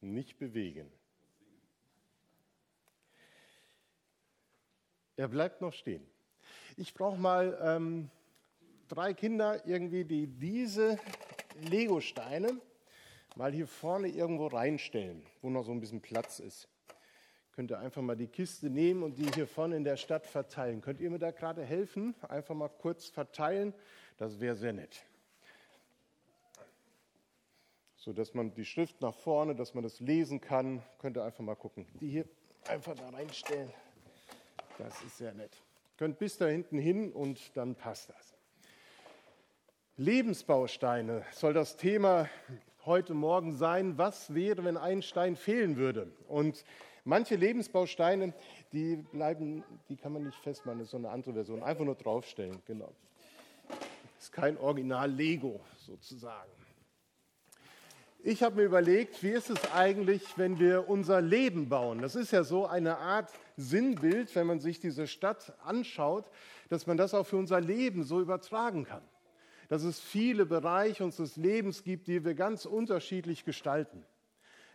nicht bewegen. Er bleibt noch stehen. Ich brauche mal ähm, drei Kinder irgendwie, die diese Lego-Steine mal hier vorne irgendwo reinstellen, wo noch so ein bisschen Platz ist. Könnt ihr einfach mal die Kiste nehmen und die hier vorne in der Stadt verteilen. Könnt ihr mir da gerade helfen? Einfach mal kurz verteilen. Das wäre sehr nett. So dass man die Schrift nach vorne, dass man das lesen kann. Könnt ihr einfach mal gucken. Die hier einfach da reinstellen. Das ist sehr nett. Könnt bis da hinten hin und dann passt das. Lebensbausteine soll das Thema heute Morgen sein. Was wäre, wenn ein Stein fehlen würde? Und manche Lebensbausteine, die bleiben, die kann man nicht festmachen, das ist so eine andere Version. Einfach nur draufstellen, genau. Das ist kein Original Lego sozusagen. Ich habe mir überlegt, wie ist es eigentlich, wenn wir unser Leben bauen? Das ist ja so eine Art Sinnbild, wenn man sich diese Stadt anschaut, dass man das auch für unser Leben so übertragen kann. Dass es viele Bereiche unseres Lebens gibt, die wir ganz unterschiedlich gestalten.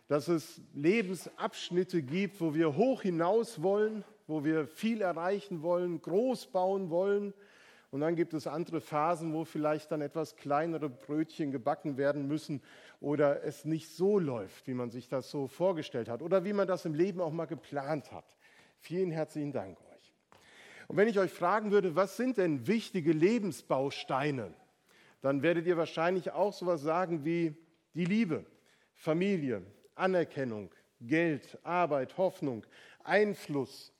Dass es Lebensabschnitte gibt, wo wir hoch hinaus wollen, wo wir viel erreichen wollen, groß bauen wollen und dann gibt es andere Phasen, wo vielleicht dann etwas kleinere Brötchen gebacken werden müssen oder es nicht so läuft, wie man sich das so vorgestellt hat oder wie man das im Leben auch mal geplant hat. Vielen herzlichen Dank euch. Und wenn ich euch fragen würde, was sind denn wichtige Lebensbausteine, dann werdet ihr wahrscheinlich auch sowas sagen wie die Liebe, Familie, Anerkennung, Geld, Arbeit, Hoffnung, Einfluss,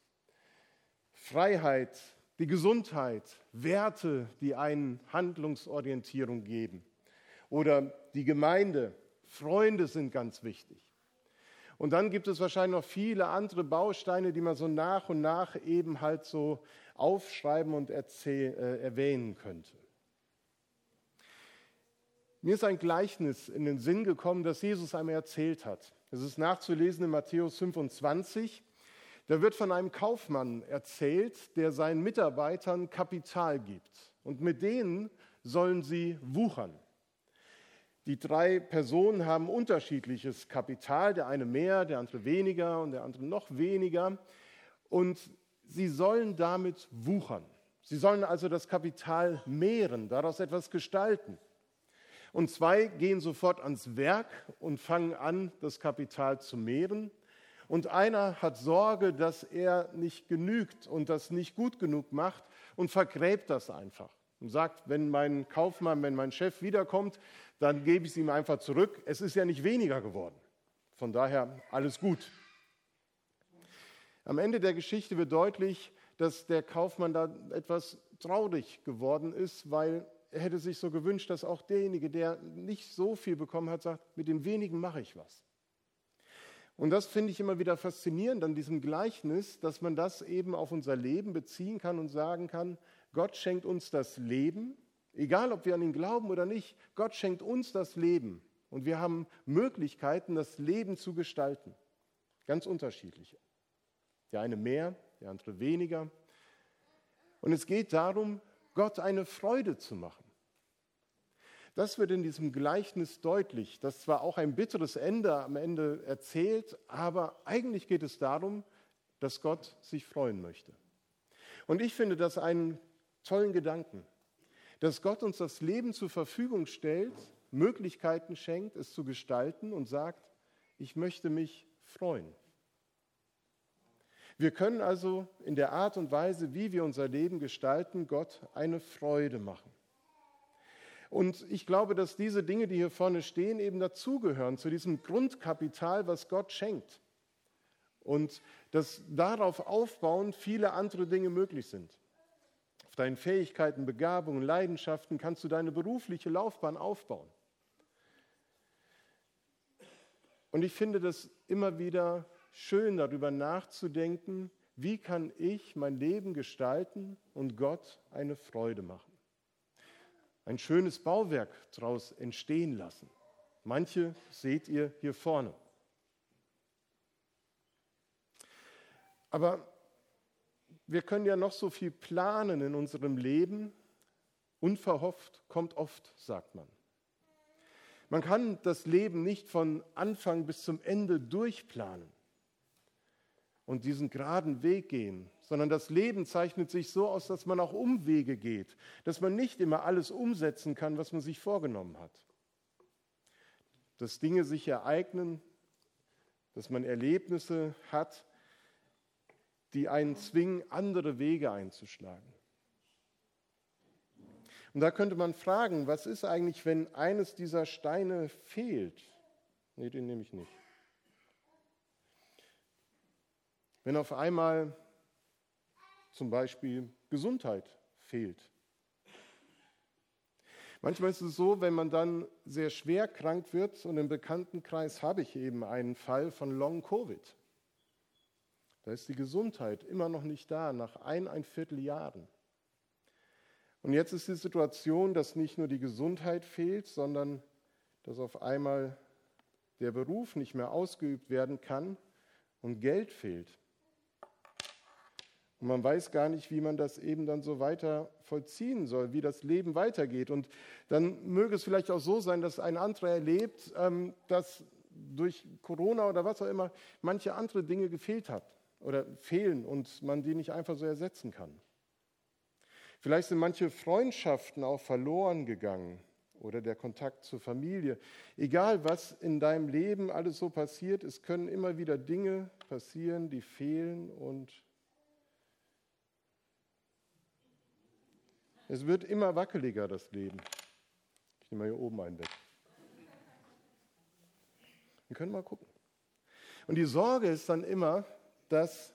Freiheit, die Gesundheit, Werte, die einen Handlungsorientierung geben. Oder die Gemeinde, Freunde sind ganz wichtig. Und dann gibt es wahrscheinlich noch viele andere Bausteine, die man so nach und nach eben halt so aufschreiben und erzähl, äh, erwähnen könnte. Mir ist ein Gleichnis in den Sinn gekommen, das Jesus einmal erzählt hat. Es ist nachzulesen in Matthäus 25. Da wird von einem Kaufmann erzählt, der seinen Mitarbeitern Kapital gibt. Und mit denen sollen sie wuchern. Die drei Personen haben unterschiedliches Kapital, der eine mehr, der andere weniger und der andere noch weniger. Und sie sollen damit wuchern. Sie sollen also das Kapital mehren, daraus etwas gestalten. Und zwei gehen sofort ans Werk und fangen an, das Kapital zu mehren. Und einer hat Sorge, dass er nicht genügt und das nicht gut genug macht und vergräbt das einfach und sagt, wenn mein Kaufmann, wenn mein Chef wiederkommt, dann gebe ich es ihm einfach zurück. Es ist ja nicht weniger geworden. Von daher alles gut. Am Ende der Geschichte wird deutlich, dass der Kaufmann da etwas traurig geworden ist, weil er hätte sich so gewünscht, dass auch derjenige, der nicht so viel bekommen hat, sagt, mit dem wenigen mache ich was. Und das finde ich immer wieder faszinierend an diesem Gleichnis, dass man das eben auf unser Leben beziehen kann und sagen kann, Gott schenkt uns das Leben, egal ob wir an ihn glauben oder nicht, Gott schenkt uns das Leben. Und wir haben Möglichkeiten, das Leben zu gestalten. Ganz unterschiedliche. Der eine mehr, der andere weniger. Und es geht darum, Gott eine Freude zu machen. Das wird in diesem Gleichnis deutlich, das zwar auch ein bitteres Ende am Ende erzählt, aber eigentlich geht es darum, dass Gott sich freuen möchte. Und ich finde das einen tollen Gedanken, dass Gott uns das Leben zur Verfügung stellt, Möglichkeiten schenkt, es zu gestalten und sagt, ich möchte mich freuen. Wir können also in der Art und Weise, wie wir unser Leben gestalten, Gott eine Freude machen. Und ich glaube, dass diese Dinge, die hier vorne stehen, eben dazugehören, zu diesem Grundkapital, was Gott schenkt. Und dass darauf aufbauend viele andere Dinge möglich sind. Auf deinen Fähigkeiten, Begabungen, Leidenschaften kannst du deine berufliche Laufbahn aufbauen. Und ich finde das immer wieder schön, darüber nachzudenken, wie kann ich mein Leben gestalten und Gott eine Freude machen ein schönes Bauwerk daraus entstehen lassen. Manche seht ihr hier vorne. Aber wir können ja noch so viel planen in unserem Leben. Unverhofft kommt oft, sagt man. Man kann das Leben nicht von Anfang bis zum Ende durchplanen und diesen geraden Weg gehen, sondern das Leben zeichnet sich so aus, dass man auch Umwege geht, dass man nicht immer alles umsetzen kann, was man sich vorgenommen hat. Dass Dinge sich ereignen, dass man Erlebnisse hat, die einen zwingen, andere Wege einzuschlagen. Und da könnte man fragen, was ist eigentlich, wenn eines dieser Steine fehlt? Nee, den nehme ich nicht. Wenn auf einmal zum Beispiel Gesundheit fehlt. Manchmal ist es so, wenn man dann sehr schwer krank wird, und im Bekanntenkreis habe ich eben einen Fall von Long Covid. Da ist die Gesundheit immer noch nicht da, nach ein, ein Vierteljahren. Und jetzt ist die Situation, dass nicht nur die Gesundheit fehlt, sondern dass auf einmal der Beruf nicht mehr ausgeübt werden kann und Geld fehlt. Und man weiß gar nicht, wie man das eben dann so weiter vollziehen soll, wie das Leben weitergeht. Und dann möge es vielleicht auch so sein, dass ein anderer erlebt, ähm, dass durch Corona oder was auch immer manche andere Dinge gefehlt hat oder fehlen und man die nicht einfach so ersetzen kann. Vielleicht sind manche Freundschaften auch verloren gegangen oder der Kontakt zur Familie. Egal, was in deinem Leben alles so passiert, es können immer wieder Dinge passieren, die fehlen und Es wird immer wackeliger, das Leben. Ich nehme mal hier oben einen weg. Wir können mal gucken. Und die Sorge ist dann immer, dass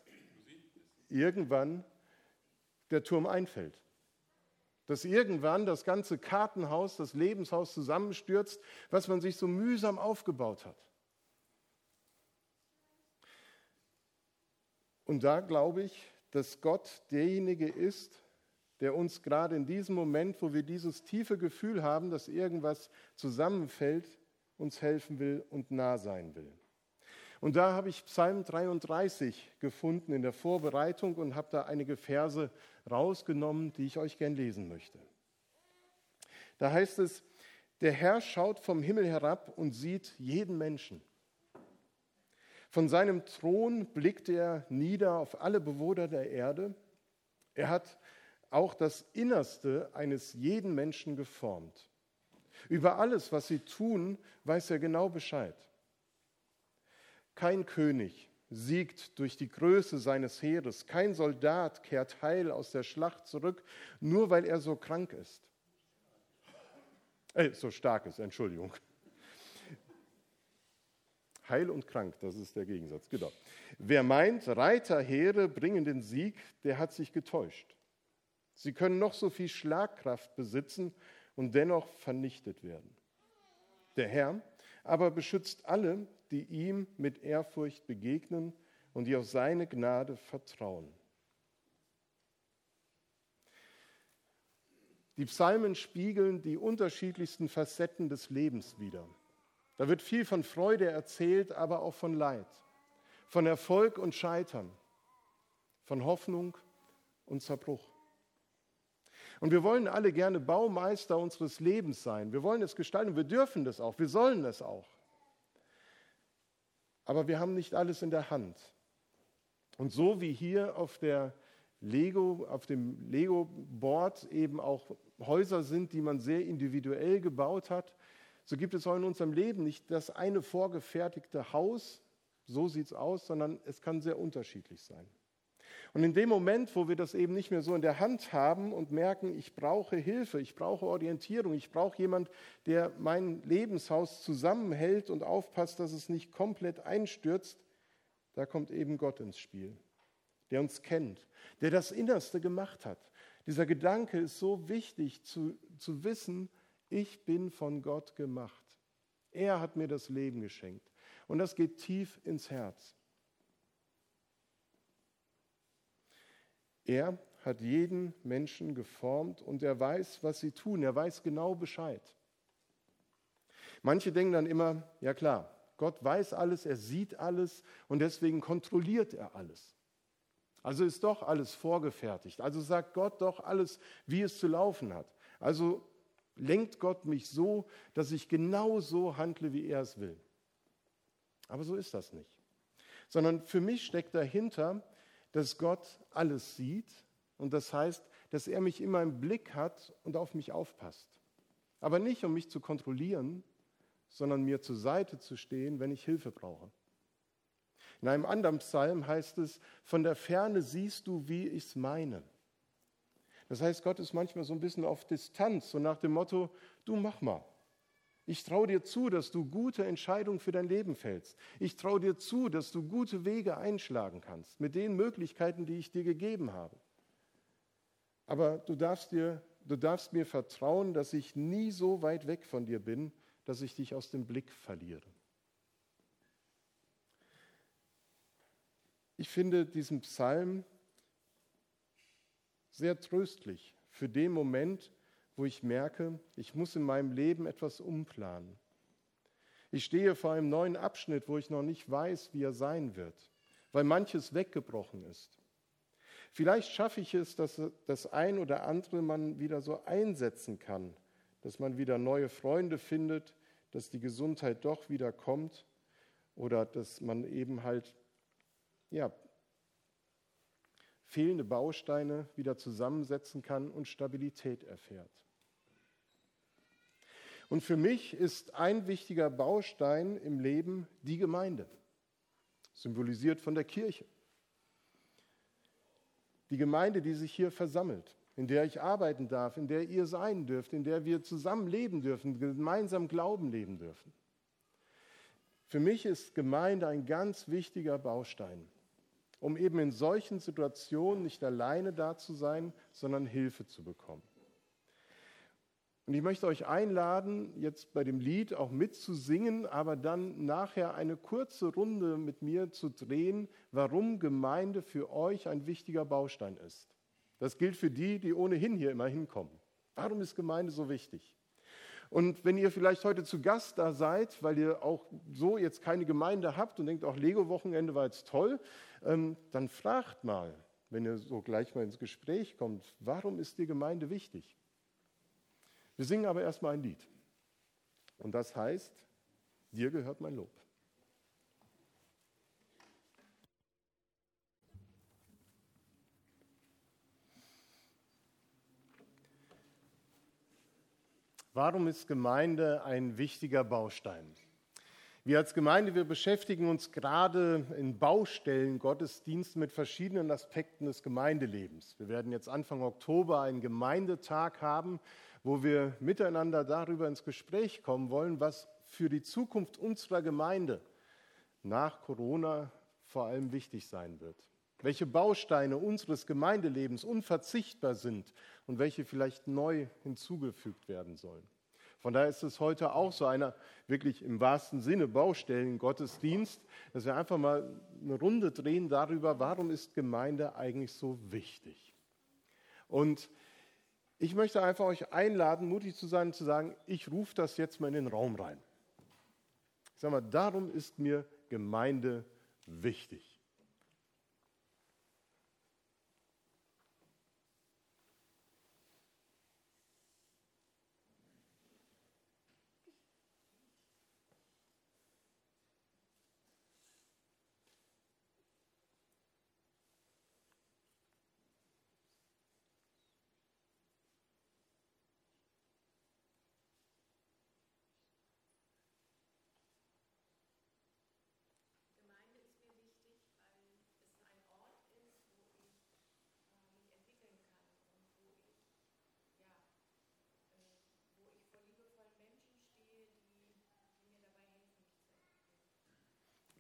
irgendwann der Turm einfällt. Dass irgendwann das ganze Kartenhaus, das Lebenshaus zusammenstürzt, was man sich so mühsam aufgebaut hat. Und da glaube ich, dass Gott derjenige ist, der uns gerade in diesem Moment, wo wir dieses tiefe Gefühl haben, dass irgendwas zusammenfällt, uns helfen will und nah sein will. Und da habe ich Psalm 33 gefunden in der Vorbereitung und habe da einige Verse rausgenommen, die ich euch gern lesen möchte. Da heißt es, der Herr schaut vom Himmel herab und sieht jeden Menschen. Von seinem Thron blickt er nieder auf alle Bewohner der Erde. Er hat auch das Innerste eines jeden Menschen geformt. Über alles, was sie tun, weiß er genau Bescheid. Kein König siegt durch die Größe seines Heeres, kein Soldat kehrt heil aus der Schlacht zurück, nur weil er so krank ist. Äh, so stark ist, Entschuldigung. Heil und krank, das ist der Gegensatz, genau. Wer meint, Reiterheere bringen den Sieg, der hat sich getäuscht. Sie können noch so viel Schlagkraft besitzen und dennoch vernichtet werden. Der Herr aber beschützt alle, die ihm mit Ehrfurcht begegnen und die auf seine Gnade vertrauen. Die Psalmen spiegeln die unterschiedlichsten Facetten des Lebens wider. Da wird viel von Freude erzählt, aber auch von Leid, von Erfolg und Scheitern, von Hoffnung und Zerbruch. Und wir wollen alle gerne Baumeister unseres Lebens sein. Wir wollen es gestalten. Wir dürfen das auch. Wir sollen es auch. Aber wir haben nicht alles in der Hand. Und so wie hier auf der Lego, auf dem Lego-Board eben auch Häuser sind, die man sehr individuell gebaut hat, so gibt es auch in unserem Leben nicht das eine vorgefertigte Haus, so sieht es aus, sondern es kann sehr unterschiedlich sein. Und in dem Moment, wo wir das eben nicht mehr so in der Hand haben und merken, ich brauche Hilfe, ich brauche Orientierung, ich brauche jemand, der mein Lebenshaus zusammenhält und aufpasst, dass es nicht komplett einstürzt, da kommt eben Gott ins Spiel, der uns kennt, der das Innerste gemacht hat. Dieser Gedanke ist so wichtig zu, zu wissen, ich bin von Gott gemacht. Er hat mir das Leben geschenkt. Und das geht tief ins Herz. Er hat jeden Menschen geformt und er weiß, was sie tun. Er weiß genau Bescheid. Manche denken dann immer, ja klar, Gott weiß alles, er sieht alles und deswegen kontrolliert er alles. Also ist doch alles vorgefertigt. Also sagt Gott doch alles, wie es zu laufen hat. Also lenkt Gott mich so, dass ich genau so handle, wie er es will. Aber so ist das nicht. Sondern für mich steckt dahinter, dass Gott alles sieht und das heißt, dass er mich immer im Blick hat und auf mich aufpasst. Aber nicht, um mich zu kontrollieren, sondern mir zur Seite zu stehen, wenn ich Hilfe brauche. In einem anderen Psalm heißt es, von der Ferne siehst du, wie ich es meine. Das heißt, Gott ist manchmal so ein bisschen auf Distanz, so nach dem Motto, du mach mal. Ich traue dir zu, dass du gute Entscheidungen für dein Leben fällst. Ich traue dir zu, dass du gute Wege einschlagen kannst mit den Möglichkeiten, die ich dir gegeben habe. Aber du darfst, dir, du darfst mir vertrauen, dass ich nie so weit weg von dir bin, dass ich dich aus dem Blick verliere. Ich finde diesen Psalm sehr tröstlich für den Moment, wo ich merke, ich muss in meinem Leben etwas umplanen. Ich stehe vor einem neuen Abschnitt, wo ich noch nicht weiß, wie er sein wird, weil manches weggebrochen ist. Vielleicht schaffe ich es, dass das ein oder andere man wieder so einsetzen kann, dass man wieder neue Freunde findet, dass die Gesundheit doch wieder kommt oder dass man eben halt ja, fehlende Bausteine wieder zusammensetzen kann und Stabilität erfährt. Und für mich ist ein wichtiger Baustein im Leben die Gemeinde, symbolisiert von der Kirche. Die Gemeinde, die sich hier versammelt, in der ich arbeiten darf, in der ihr sein dürft, in der wir zusammen leben dürfen, gemeinsam Glauben leben dürfen. Für mich ist Gemeinde ein ganz wichtiger Baustein um eben in solchen Situationen nicht alleine da zu sein, sondern Hilfe zu bekommen. Und ich möchte euch einladen, jetzt bei dem Lied auch mitzusingen, aber dann nachher eine kurze Runde mit mir zu drehen, warum Gemeinde für euch ein wichtiger Baustein ist. Das gilt für die, die ohnehin hier immer hinkommen. Warum ist Gemeinde so wichtig? Und wenn ihr vielleicht heute zu Gast da seid, weil ihr auch so jetzt keine Gemeinde habt und denkt, auch Lego-Wochenende war jetzt toll, ähm, dann fragt mal, wenn ihr so gleich mal ins Gespräch kommt, warum ist die Gemeinde wichtig? Wir singen aber erstmal ein Lied. Und das heißt, dir gehört mein Lob. Warum ist Gemeinde ein wichtiger Baustein? Wir als Gemeinde, wir beschäftigen uns gerade in Baustellen Gottesdiensten mit verschiedenen Aspekten des Gemeindelebens. Wir werden jetzt Anfang Oktober einen Gemeindetag haben, wo wir miteinander darüber ins Gespräch kommen wollen, was für die Zukunft unserer Gemeinde nach Corona vor allem wichtig sein wird. Welche Bausteine unseres Gemeindelebens unverzichtbar sind und welche vielleicht neu hinzugefügt werden sollen. Von daher ist es heute auch so einer wirklich im wahrsten Sinne Baustellen-Gottesdienst, dass wir einfach mal eine Runde drehen darüber, warum ist Gemeinde eigentlich so wichtig. Und ich möchte einfach euch einladen, mutig zu sein, zu sagen, ich rufe das jetzt mal in den Raum rein. Ich sage mal, darum ist mir Gemeinde wichtig.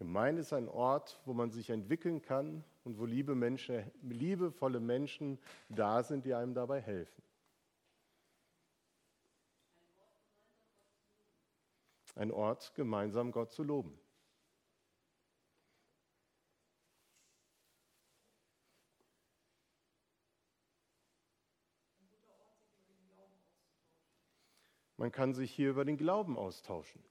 Gemeinde ist ein Ort, wo man sich entwickeln kann und wo liebe Menschen, liebevolle Menschen da sind, die einem dabei helfen. Ein Ort, gemeinsam Gott zu loben. Man kann sich hier über den Glauben austauschen.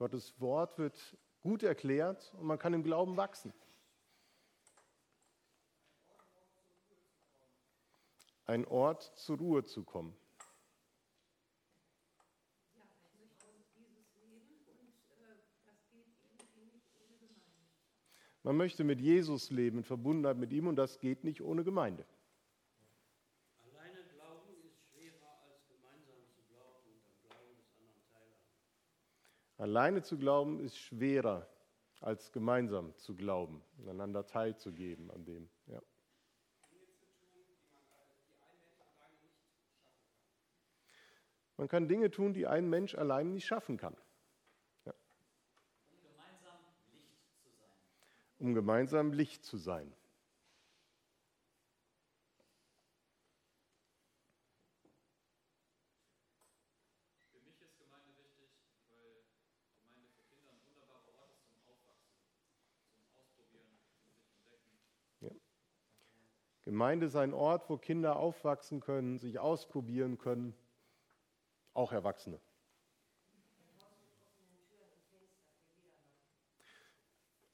Gottes Wort wird gut erklärt und man kann im Glauben wachsen. Ein Ort zur Ruhe zu kommen. Man möchte mit Jesus leben, in Verbundenheit mit ihm und das geht nicht ohne Gemeinde. Alleine glauben ist schwerer als gemeinsam zu glauben und am Glauben des anderen teilhaben. Alleine zu glauben ist schwerer als gemeinsam zu glauben, einander teilzugeben an dem. Ja. Man kann Dinge tun, die ein Mensch allein nicht schaffen kann. um gemeinsam Licht zu sein. Für mich ist Gemeinde wichtig, weil Gemeinde für Kinder ein wunderbarer Ort ist zum Aufwachsen, zum Ausprobieren, zum sich entdecken. Ja. Gemeinde ist ein Ort, wo Kinder aufwachsen können, sich ausprobieren können, auch Erwachsene.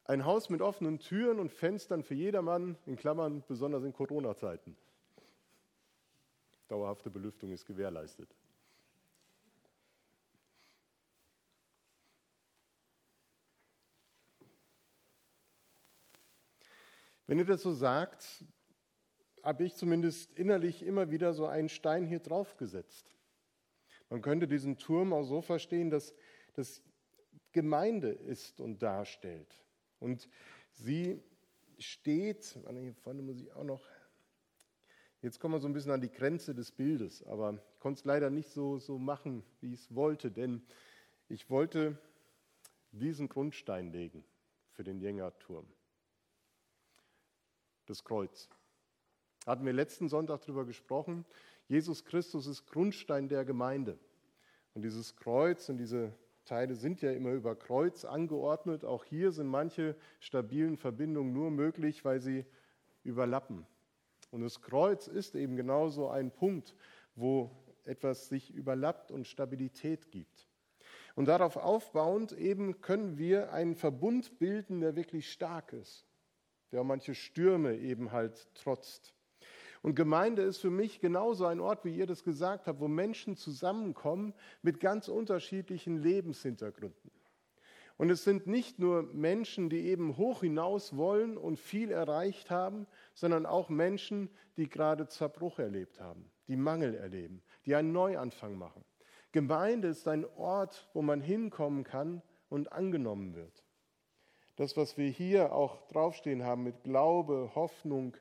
Ein Haus mit offenen Türen und Fenstern für jedermann, in Klammern besonders in Corona-Zeiten. Dauerhafte Belüftung ist gewährleistet. Wenn ihr das so sagt, habe ich zumindest innerlich immer wieder so einen Stein hier drauf gesetzt. Man könnte diesen Turm auch so verstehen, dass das Gemeinde ist und darstellt. Und sie steht, hier vorne muss ich auch noch, jetzt kommen wir so ein bisschen an die Grenze des Bildes, aber ich konnte es leider nicht so, so machen, wie ich es wollte, denn ich wollte diesen Grundstein legen für den Jängerturm. Das Kreuz. Hatten wir letzten Sonntag darüber gesprochen. Jesus Christus ist Grundstein der Gemeinde. Und dieses Kreuz und diese Teile sind ja immer über Kreuz angeordnet. Auch hier sind manche stabilen Verbindungen nur möglich, weil sie überlappen. Und das Kreuz ist eben genauso ein Punkt, wo etwas sich überlappt und Stabilität gibt. Und darauf aufbauend eben können wir einen Verbund bilden, der wirklich stark ist, der manche Stürme eben halt trotzt. Und Gemeinde ist für mich genauso ein Ort, wie ihr das gesagt habt, wo Menschen zusammenkommen mit ganz unterschiedlichen Lebenshintergründen. Und es sind nicht nur Menschen, die eben hoch hinaus wollen und viel erreicht haben, sondern auch Menschen, die gerade Zerbruch erlebt haben, die Mangel erleben, die einen Neuanfang machen. Gemeinde ist ein Ort, wo man hinkommen kann und angenommen wird. Das, was wir hier auch draufstehen haben mit Glaube, Hoffnung,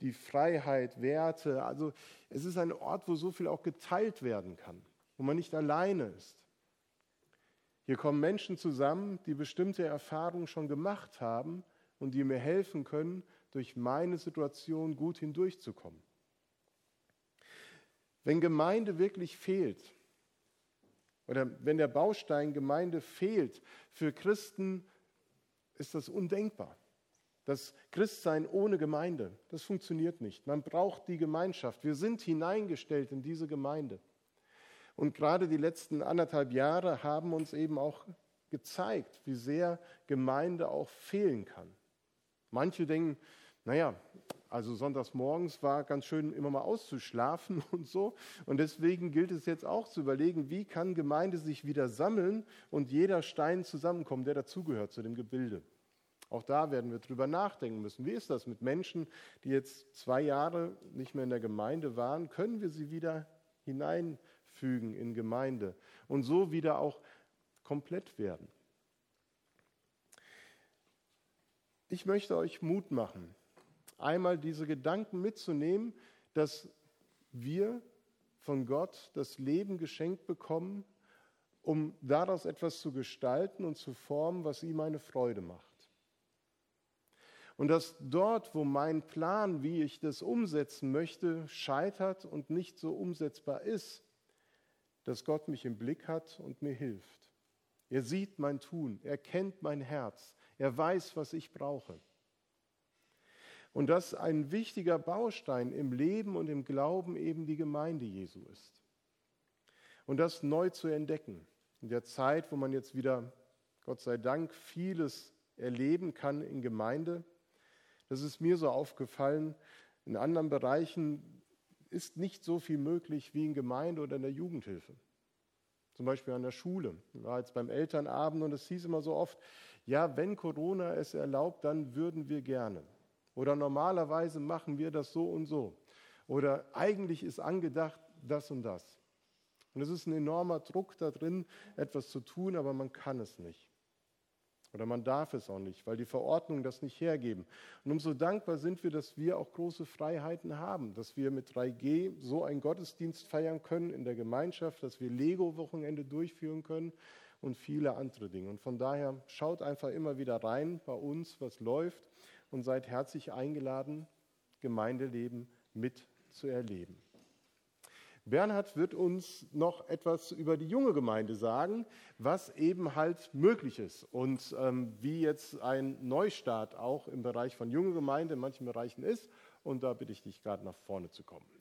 die Freiheit, Werte. Also es ist ein Ort, wo so viel auch geteilt werden kann, wo man nicht alleine ist. Hier kommen Menschen zusammen, die bestimmte Erfahrungen schon gemacht haben und die mir helfen können, durch meine Situation gut hindurchzukommen. Wenn Gemeinde wirklich fehlt, oder wenn der Baustein Gemeinde fehlt, für Christen ist das undenkbar. Das Christsein ohne Gemeinde, das funktioniert nicht. Man braucht die Gemeinschaft. Wir sind hineingestellt in diese Gemeinde. Und gerade die letzten anderthalb Jahre haben uns eben auch gezeigt, wie sehr Gemeinde auch fehlen kann. Manche denken, naja, also sonntags morgens war ganz schön immer mal auszuschlafen und so. Und deswegen gilt es jetzt auch zu überlegen, wie kann Gemeinde sich wieder sammeln und jeder Stein zusammenkommen, der dazugehört zu dem Gebilde. Auch da werden wir drüber nachdenken müssen. Wie ist das mit Menschen, die jetzt zwei Jahre nicht mehr in der Gemeinde waren? Können wir sie wieder hineinfügen in Gemeinde und so wieder auch komplett werden? Ich möchte euch Mut machen, einmal diese Gedanken mitzunehmen, dass wir von Gott das Leben geschenkt bekommen, um daraus etwas zu gestalten und zu formen, was ihm eine Freude macht. Und dass dort, wo mein Plan, wie ich das umsetzen möchte, scheitert und nicht so umsetzbar ist, dass Gott mich im Blick hat und mir hilft. Er sieht mein Tun, er kennt mein Herz, er weiß, was ich brauche. Und dass ein wichtiger Baustein im Leben und im Glauben eben die Gemeinde Jesu ist. Und das neu zu entdecken, in der Zeit, wo man jetzt wieder Gott sei Dank vieles erleben kann in Gemeinde. Das ist mir so aufgefallen. In anderen Bereichen ist nicht so viel möglich wie in Gemeinde oder in der Jugendhilfe. Zum Beispiel an der Schule. Ich war jetzt beim Elternabend und es hieß immer so oft, ja, wenn Corona es erlaubt, dann würden wir gerne. Oder normalerweise machen wir das so und so. Oder eigentlich ist angedacht das und das. Und es ist ein enormer Druck da drin, etwas zu tun, aber man kann es nicht. Oder man darf es auch nicht, weil die Verordnungen das nicht hergeben. Und umso dankbar sind wir, dass wir auch große Freiheiten haben, dass wir mit 3G so einen Gottesdienst feiern können in der Gemeinschaft, dass wir Lego-Wochenende durchführen können und viele andere Dinge. Und von daher schaut einfach immer wieder rein bei uns, was läuft und seid herzlich eingeladen, Gemeindeleben mit zu erleben. Bernhard wird uns noch etwas über die junge Gemeinde sagen, was eben halt möglich ist und ähm, wie jetzt ein Neustart auch im Bereich von junge Gemeinde in manchen Bereichen ist. Und da bitte ich dich gerade nach vorne zu kommen.